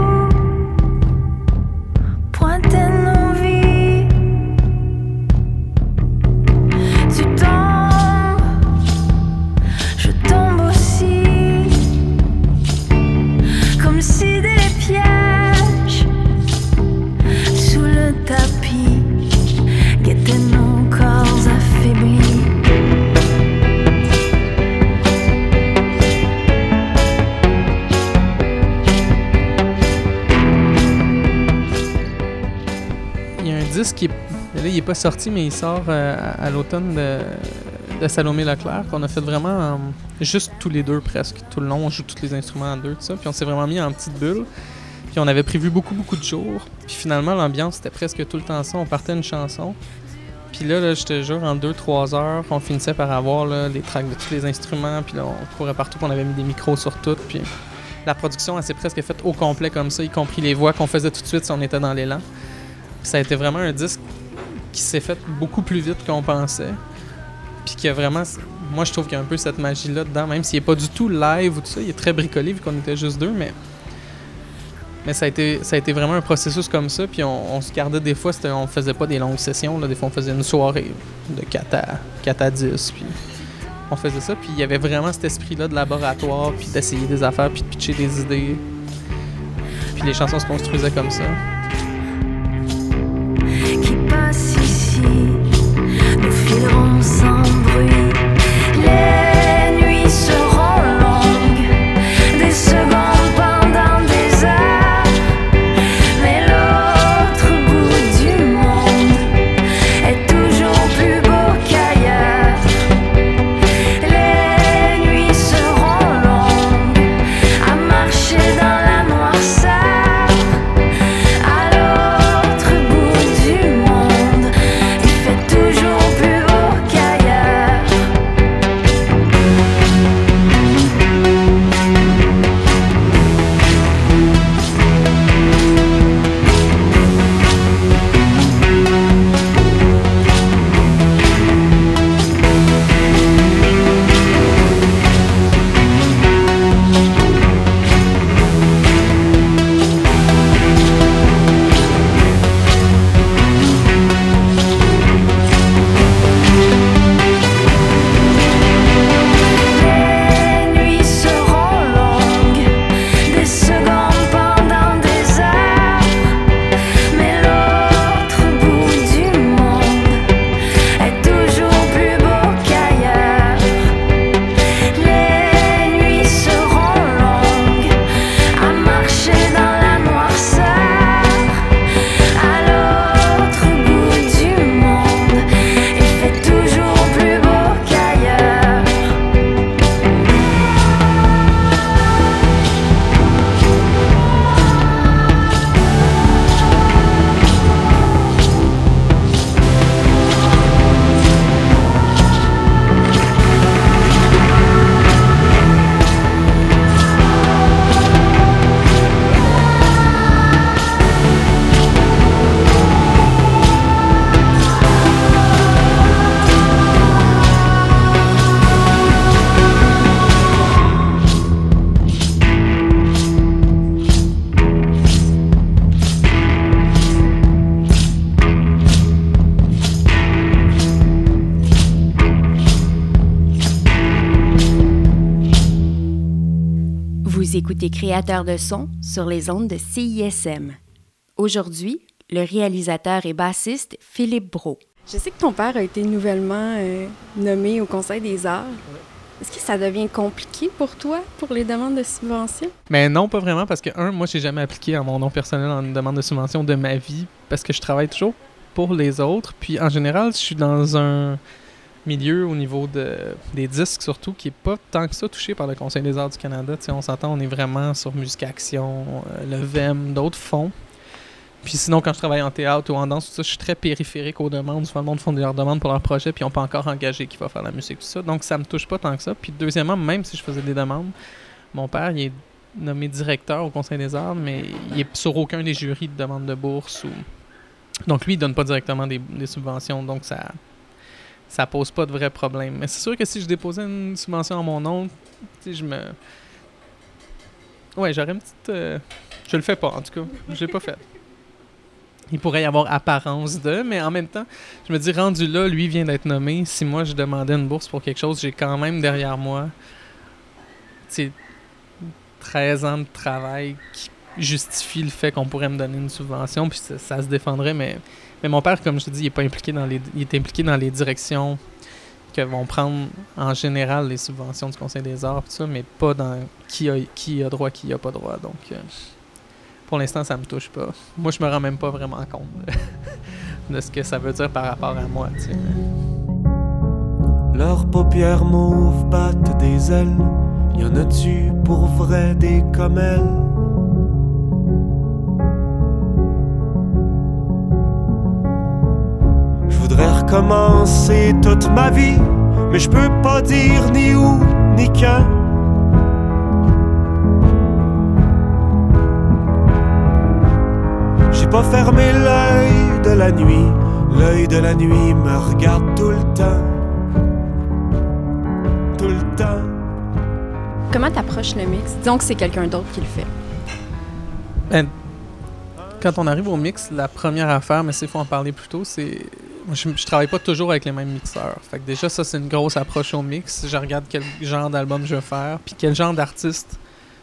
pas sorti, mais il sort euh, à, à l'automne de, Salomé Leclerc, qu'on a fait vraiment euh, juste tous les deux presque. Tout le long, on joue tous les instruments en deux, tout ça. Puis on s'est vraiment mis en petite bulle. Puis on avait prévu beaucoup, beaucoup de jours. Puis finalement, l'ambiance, c'était presque tout le temps ça. On partait une chanson. Puis là, là je te jure, en 2-3 heures, on finissait par avoir là, les tracks de tous les instruments. Puis là, on courait partout, puis on avait mis des micros sur tout. Puis la production, elle s'est presque faite au complet comme ça, y compris les voix qu'on faisait tout de suite si on était dans l'élan. Ça a été vraiment un disque qui s'est fait beaucoup plus vite qu'on pensait. Puis qui a vraiment. Moi, je trouve qu'il y a un peu cette magie-là dedans, même s'il n'est pas du tout live ou tout ça. Il est très bricolé vu qu'on était juste deux, mais. Mais ça a, été, ça a été vraiment un processus comme ça. Puis on, se gardait des fois, on faisait pas des longues sessions. Là, des fois, on faisait une soirée de 4 à, 4 à 10. Puis on faisait ça. Puis il y avait vraiment cet esprit-là de laboratoire, puis d'essayer des affaires, puis de pitcher des idées. Puis les chansons se construisaient comme ça. Écoutez Créateur de son sur les ondes de CISM. Aujourd'hui, le réalisateur et bassiste Philippe Brault. Je sais que ton père a été nouvellement euh, nommé au Conseil des arts. Est-ce que ça devient compliqué pour toi pour les demandes de subventions? Mais non, pas vraiment, parce que, un, moi, j'ai jamais appliqué à mon nom personnel en une demande de subvention de ma vie, parce que je travaille toujours pour les autres. Puis, en général, je suis dans un milieu au niveau de, des disques, surtout, qui est pas tant que ça touché par le Conseil des arts du Canada. Tu sais, on s'entend, on est vraiment sur Musique Action, euh, le VEM, d'autres fonds. Puis sinon, quand je travaille en théâtre ou en danse, tout ça, je suis très périphérique aux demandes. Souvent, le monde font leurs demandes pour leur projet, puis n'ont pas encore engagé qui va faire la musique, tout ça. Donc, ça me touche pas tant que ça. Puis deuxièmement, même si je faisais des demandes, mon père, il est nommé directeur au Conseil des arts, mais il est sur aucun des jurys de demande de bourse. Ou... Donc, lui, il donne pas directement des, des subventions. Donc, ça ça pose pas de vrai problème. Mais c'est sûr que si je déposais une subvention en mon nom, je me... Ouais, j'aurais une petite... euh, Je le fais pas, en tout cas. Je l'ai pas fait. Il pourrait y avoir apparence de, mais en même temps, je me dis, rendu là, lui vient d'être nommé. Si moi, je demandais une bourse pour quelque chose, j'ai quand même derrière moi, tu sais, 13 ans de travail qui justifie le fait qu'on pourrait me donner une subvention, puis ça, se défendrait, mais, mais mon père, comme je te dis, il est pas impliqué dans les, il est impliqué dans les directions que vont prendre en général les subventions du Conseil des arts, tout ça, mais pas dans qui a, qui a droit, qui a pas droit. Donc, euh, pour l'instant, ça me touche pas. Moi, je me rends même pas vraiment compte de, de ce que ça veut dire par rapport à moi. tu sais. Leurs paupières mauves battent des ailes. Y en a-tu pour vrai des comme elles? Recommencer toute ma vie, mais je peux pas dire ni où ni quand. J'ai pas fermé l'œil de la nuit, l'œil de la nuit me regarde tout le temps. Tout le temps. Comment t'approches le mix? Disons que c'est quelqu'un d'autre qui le fait. Ben, quand on arrive au mix, la première affaire, mais s'il faut en parler plus tôt, c'est. Je, je travaille pas toujours avec les mêmes mixeurs. Fait que déjà, ça, c'est une grosse approche au mix. Je regarde quel genre d'album je veux faire, puis quel genre d'artiste,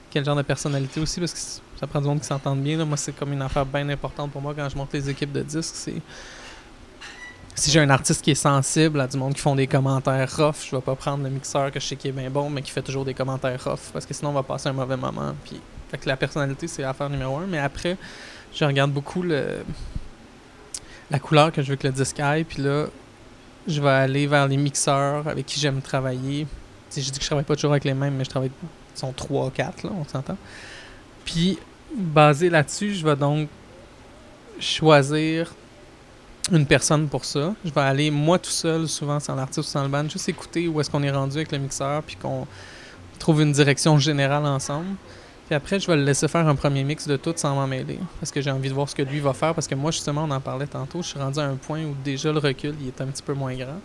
quel genre de personnalité aussi, parce que ça prend du monde qui s'entende bien. là. Moi, c'est comme une affaire bien importante pour moi quand je monte les équipes de disques. Si j'ai un artiste qui est sensible à du monde qui font des commentaires rough, je vais pas prendre le mixeur que je sais qui est bien bon, mais qui fait toujours des commentaires rough, parce que sinon on va passer un mauvais moment. Puis, fait que la personnalité, c'est l'affaire numéro un. Mais après, je regarde beaucoup le la couleur que je veux que le disque aille, puis là, je vais aller vers les mixeurs avec qui j'aime travailler. Je dis que je travaille pas toujours avec les mêmes, mais je travaille. Ils sont 3 4 là, on s'entend. Puis, basé là-dessus, je vais donc choisir une personne pour ça. Je vais aller moi tout seul, souvent sans l'artiste ou sans le band, juste écouter où est-ce qu'on est rendu avec le mixeur, puis qu'on trouve une direction générale ensemble. Puis après, je vais le laisser faire un premier mix de tout sans m'en mêler. Parce que j'ai envie de voir ce que lui va faire. Parce que moi, justement, on en parlait tantôt, je suis rendu à un point où déjà le recul, il est un petit peu moins grand.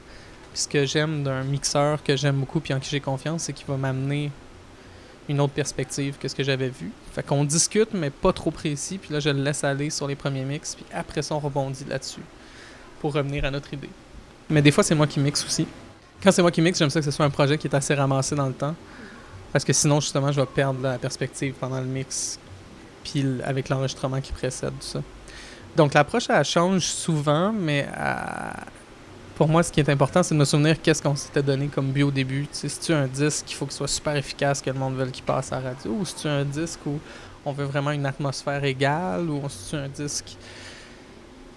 Puis ce que j'aime d'un mixeur que j'aime beaucoup puis en qui j'ai confiance, c'est qu'il va m'amener une autre perspective que ce que j'avais vu. Fait qu'on discute, mais pas trop précis. Puis là, je le laisse aller sur les premiers mix. Puis après ça, on rebondit là-dessus pour revenir à notre idée. Mais des fois, c'est moi qui mixe aussi. Quand c'est moi qui mixe, j'aime ça que ce soit un projet qui est assez ramassé dans le temps. Parce que sinon, justement, je vais perdre la perspective pendant le mix, puis avec l'enregistrement qui précède tout ça. Donc, l'approche, elle change souvent, mais à- pour moi, ce qui est important, c'est de me souvenir qu'est-ce qu'on s'était donné comme but au début. Si tu un disque qu'il faut qu'il soit super efficace, que le monde veuille qu'il passe à la radio, ou si tu un disque où on veut vraiment une atmosphère égale, ou si tu un disque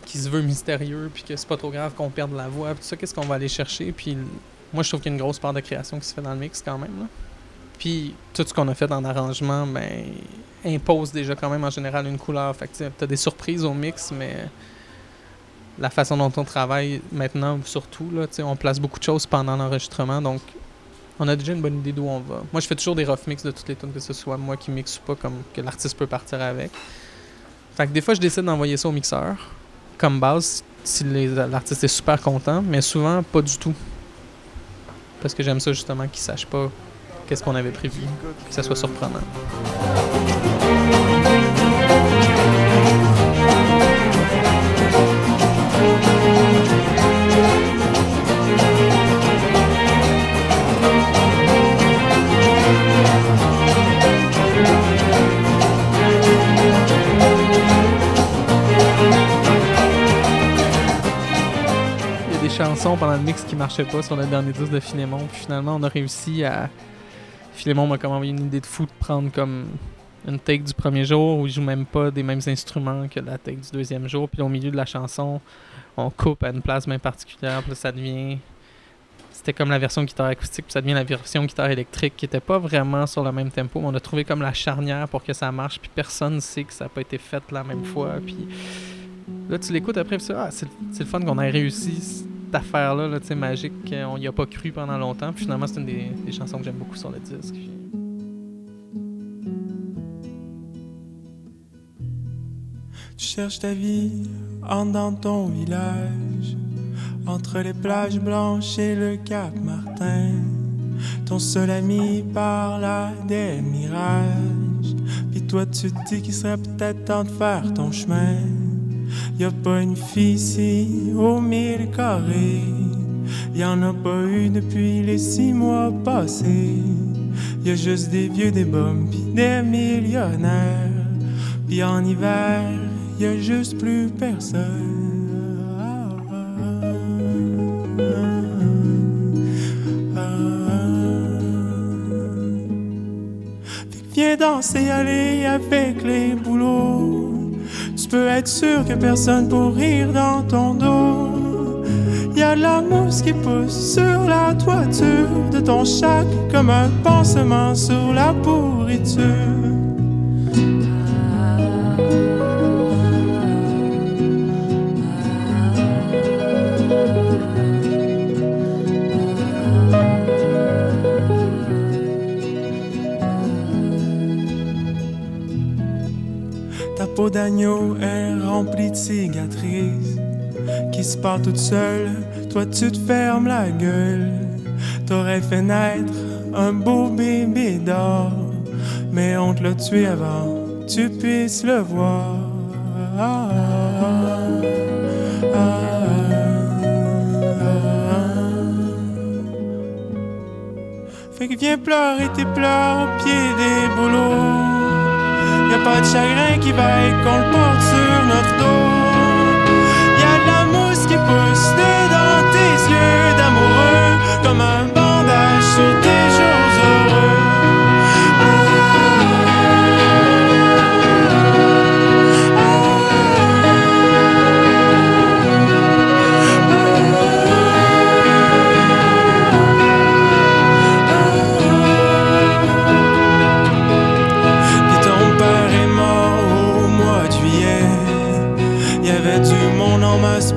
qui se veut mystérieux, puis que c'est pas trop grave qu'on perde la voix, tout ça, qu'est-ce qu'on va aller chercher, puis moi, je trouve qu'il y a une grosse part de création qui se fait dans le mix quand même, là. Puis tout ce qu'on a fait en arrangement, ben, impose déjà quand même en général une couleur. Fait que tu as des surprises au mix, mais la façon dont on travaille maintenant, surtout, là, on place beaucoup de choses pendant l'enregistrement. Donc, on a déjà une bonne idée d'où on va. Moi, je fais toujours des rough mix de toutes les tunes, que ce soit moi qui mixe ou pas, comme que l'artiste peut partir avec. Fait que des fois, je décide d'envoyer ça au mixeur, comme base, si l'artiste est super content, mais souvent, pas du tout. Parce que j'aime ça justement qu'il sache pas qu'est-ce qu'on avait prévu, que ça soit surprenant. Il y a des chansons pendant le mix qui marchaient pas sur le dernier disque de Philémon. Puis finalement, on a réussi à. Philémon m'a comme envoyé une idée de fou de prendre comme une take du premier jour où il joue même pas des mêmes instruments que la take du deuxième jour. Puis au milieu de la chanson, on coupe à une place bien particulière. Puis ça devient. C'était comme la version guitare acoustique, puis ça devient la version guitare électrique qui était pas vraiment sur le même tempo. Mais on a trouvé comme la charnière pour que ça marche. Puis personne ne sait que ça n'a pas été fait la même fois. Puis Là, tu l'écoutes après, puis ah, c'est le fun qu'on ait réussi cette affaire-là, là, magique, qu'on y a pas cru pendant longtemps. Puis finalement, c'est une des, des chansons que j'aime beaucoup sur le disque. Tu cherches ta vie en dans ton village, entre les plages blanches et le Cap Martin. Ton seul ami parle à des mirages. Puis toi, tu te dis qu'il serait peut-être temps de faire ton chemin. Y a pas une fille ici au mille carrés. Y en a pas eu depuis les six mois passés. Y a juste des vieux, des bombes, pis des millionnaires. Puis en hiver, y a juste plus personne. Viens danser, aller avec les boulots. Tu peux être sûr que personne pour rire dans ton dos. Y a la mousse qui pousse sur la toiture de ton chac comme un pansement sur la pourriture. D'agneau est remplie de cicatrices qui se part toute seule. Toi, tu te fermes la gueule. T'aurais fait naître un beau bébé d'or, mais on te l'a tué avant tu puisses le voir. Ah, ah, ah, ah. Fait que viens pleurer tes pleurs au pied des bouleaux. Y a pas de chagrin qui vaille qu'on le porte sur notre dos. Y a de la mousse qui pousse dedans tes yeux d'amoureux, comme un bandage sur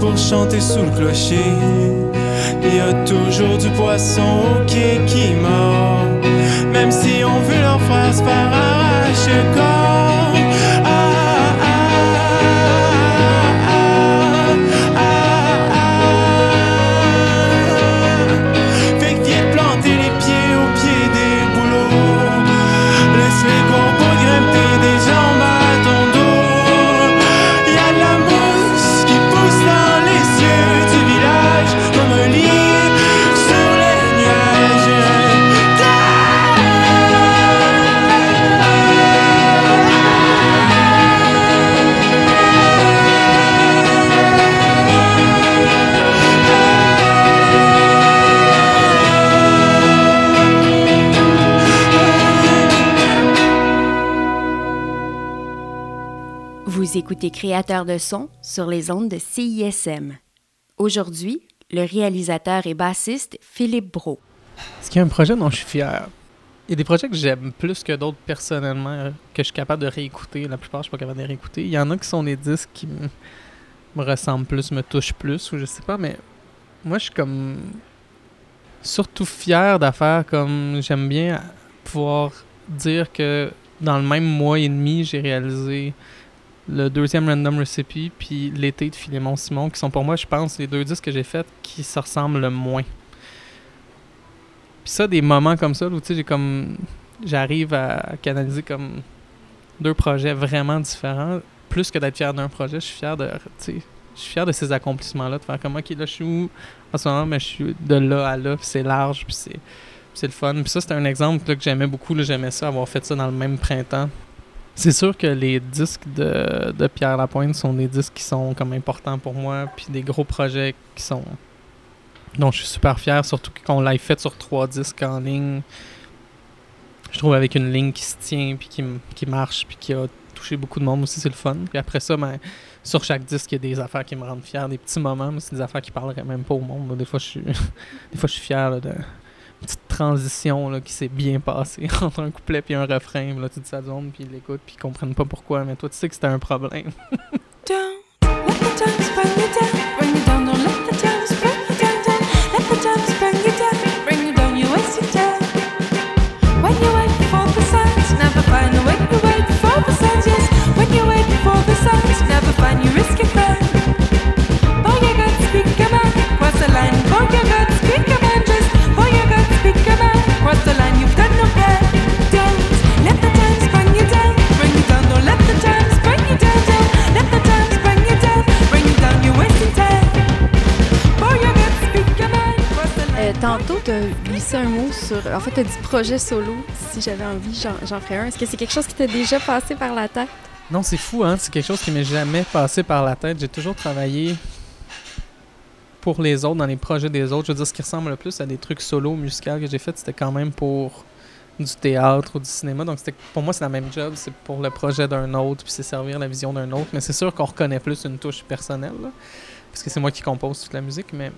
pour chanter sous le clocher. Il y a toujours du poisson au quai qui mord. Vous écoutez Créateur de son sur les ondes de CISM. Aujourd'hui, le réalisateur et bassiste Philippe Bro. Est-ce qu'il y a un projet dont je suis fier? Il y a des projets que j'aime plus que d'autres personnellement, euh, que je suis capable de réécouter. La plupart, je suis pas capable de réécouter. Il y en a qui sont des disques qui me, ressemblent plus, me touchent plus, ou je sais pas, mais moi, je suis comme surtout fier d'affaires comme j'aime bien pouvoir dire que dans le même mois et demi, j'ai réalisé le deuxième Random Recipe puis l'été de Philémon Simon, qui sont pour moi, je pense, les deux disques que j'ai faits qui se ressemblent le moins. Puis ça, des moments comme ça, où tu sais, comme. J'arrive à canaliser comme deux projets vraiment différents. Plus que d'être fier d'un projet, je suis fier de. Je suis fier de ces accomplissements-là, de faire comme, ok, là, je suis où en ce moment, mais je suis de là à là, puis c'est large, puis c'est. le fun. Puis ça, c'est un exemple là, que j'aimais beaucoup. J'aimais ça, avoir fait ça dans le même printemps. C'est sûr que les disques de, de Pierre Lapointe sont des disques qui sont comme importants pour moi, puis des gros projets qui sont dont je suis super fier, surtout qu'on l'a fait sur trois disques en ligne. Je trouve avec une ligne qui se tient, puis qui, qui marche, puis qui a touché beaucoup de monde aussi, c'est le fun. Puis après ça, ben, sur chaque disque, il y a des affaires qui me rendent fier, des petits moments, mais c'est des affaires qui parleraient même pas au monde. Des fois, je suis, des fois, je suis fier de petite transition là, qui s'est bien passée entre un couplet puis un refrain. Là, tu dis ça puis ils l'écoutent, puis ils comprennent pas pourquoi, mais toi, tu sais que c'était un problème. tantôt, tu as glissé un mot sur. En fait, tu as dit projet solo. Si j'avais envie, j'en j'en ferais un. Est-ce que c'est quelque chose qui t'a déjà passé par la tête? Non, c'est fou, hein? C'est quelque chose qui m'est jamais passé par la tête. J'ai toujours travaillé pour les autres, dans les projets des autres. Je veux dire, ce qui ressemble le plus à des trucs solo musicaux que j'ai fait, c'était quand même pour du théâtre ou du cinéma. Donc, pour moi, c'est la même job. C'est pour le projet d'un autre, puis c'est servir la vision d'un autre. Mais c'est sûr qu'on reconnaît plus une touche personnelle, là, parce que c'est moi qui compose toute la musique. Mais,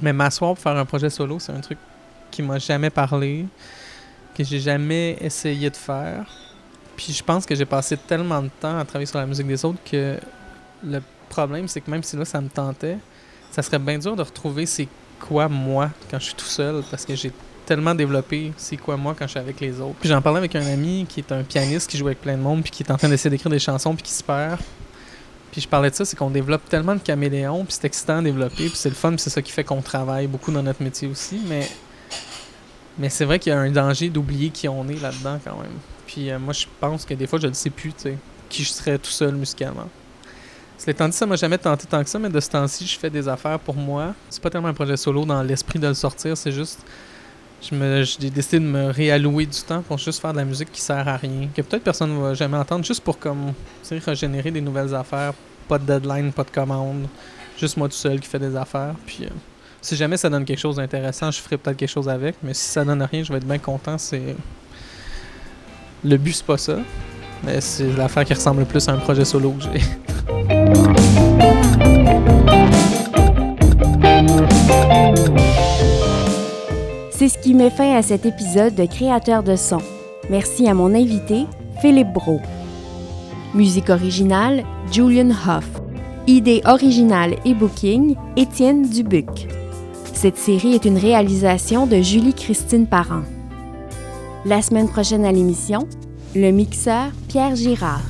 mais m'asseoir pour faire un projet solo, c'est un truc qui m'a jamais parlé, que j'ai jamais essayé de faire. Puis je pense que j'ai passé tellement de temps à travailler sur la musique des autres que le problème, c'est que même si là, ça me tentait, ça serait bien dur de retrouver c'est quoi moi quand je suis tout seul parce que j'ai tellement développé c'est quoi moi quand je suis avec les autres. Puis j'en parlais avec un ami qui est un pianiste qui joue avec plein de monde puis qui est en train d'essayer d'écrire des chansons puis qui se perd. Puis je parlais de ça, c'est qu'on développe tellement de caméléons, puis c'est excitant à développer, puis c'est le fun, puis c'est ça qui fait qu'on travaille beaucoup dans notre métier aussi, mais mais c'est vrai qu'il y a un danger d'oublier qui on est là-dedans quand même. Puis euh, moi je pense que des fois je ne sais plus, tu sais, qui je serais tout seul musicalement. Cela étant ça m'a jamais tenté tant que ça, mais de ce temps-ci, je fais des affaires pour moi. C'est pas tellement un projet solo dans l'esprit de le sortir, c'est juste. J'ai décidé de me réallouer du temps pour juste faire de la musique qui sert à rien. Que peut-être personne ne va jamais entendre, juste pour comme régénérer des nouvelles affaires. Pas de deadline, pas de commande. Juste moi tout seul qui fait des affaires. Puis euh, si jamais ça donne quelque chose d'intéressant, je ferai peut-être quelque chose avec. Mais si ça donne rien, je vais être bien content. C'est. Le but, c'est pas ça. Mais c'est l'affaire qui ressemble le plus à un projet solo que j'ai. C'est ce qui met fin à cet épisode de Créateur de son. Merci à mon invité, Philippe Bro. Musique originale, Julian Hoff. Idée originale et booking, Étienne Dubuc. Cette série est une réalisation de Julie-Christine Parent. La semaine prochaine à l'émission, le mixeur Pierre Girard.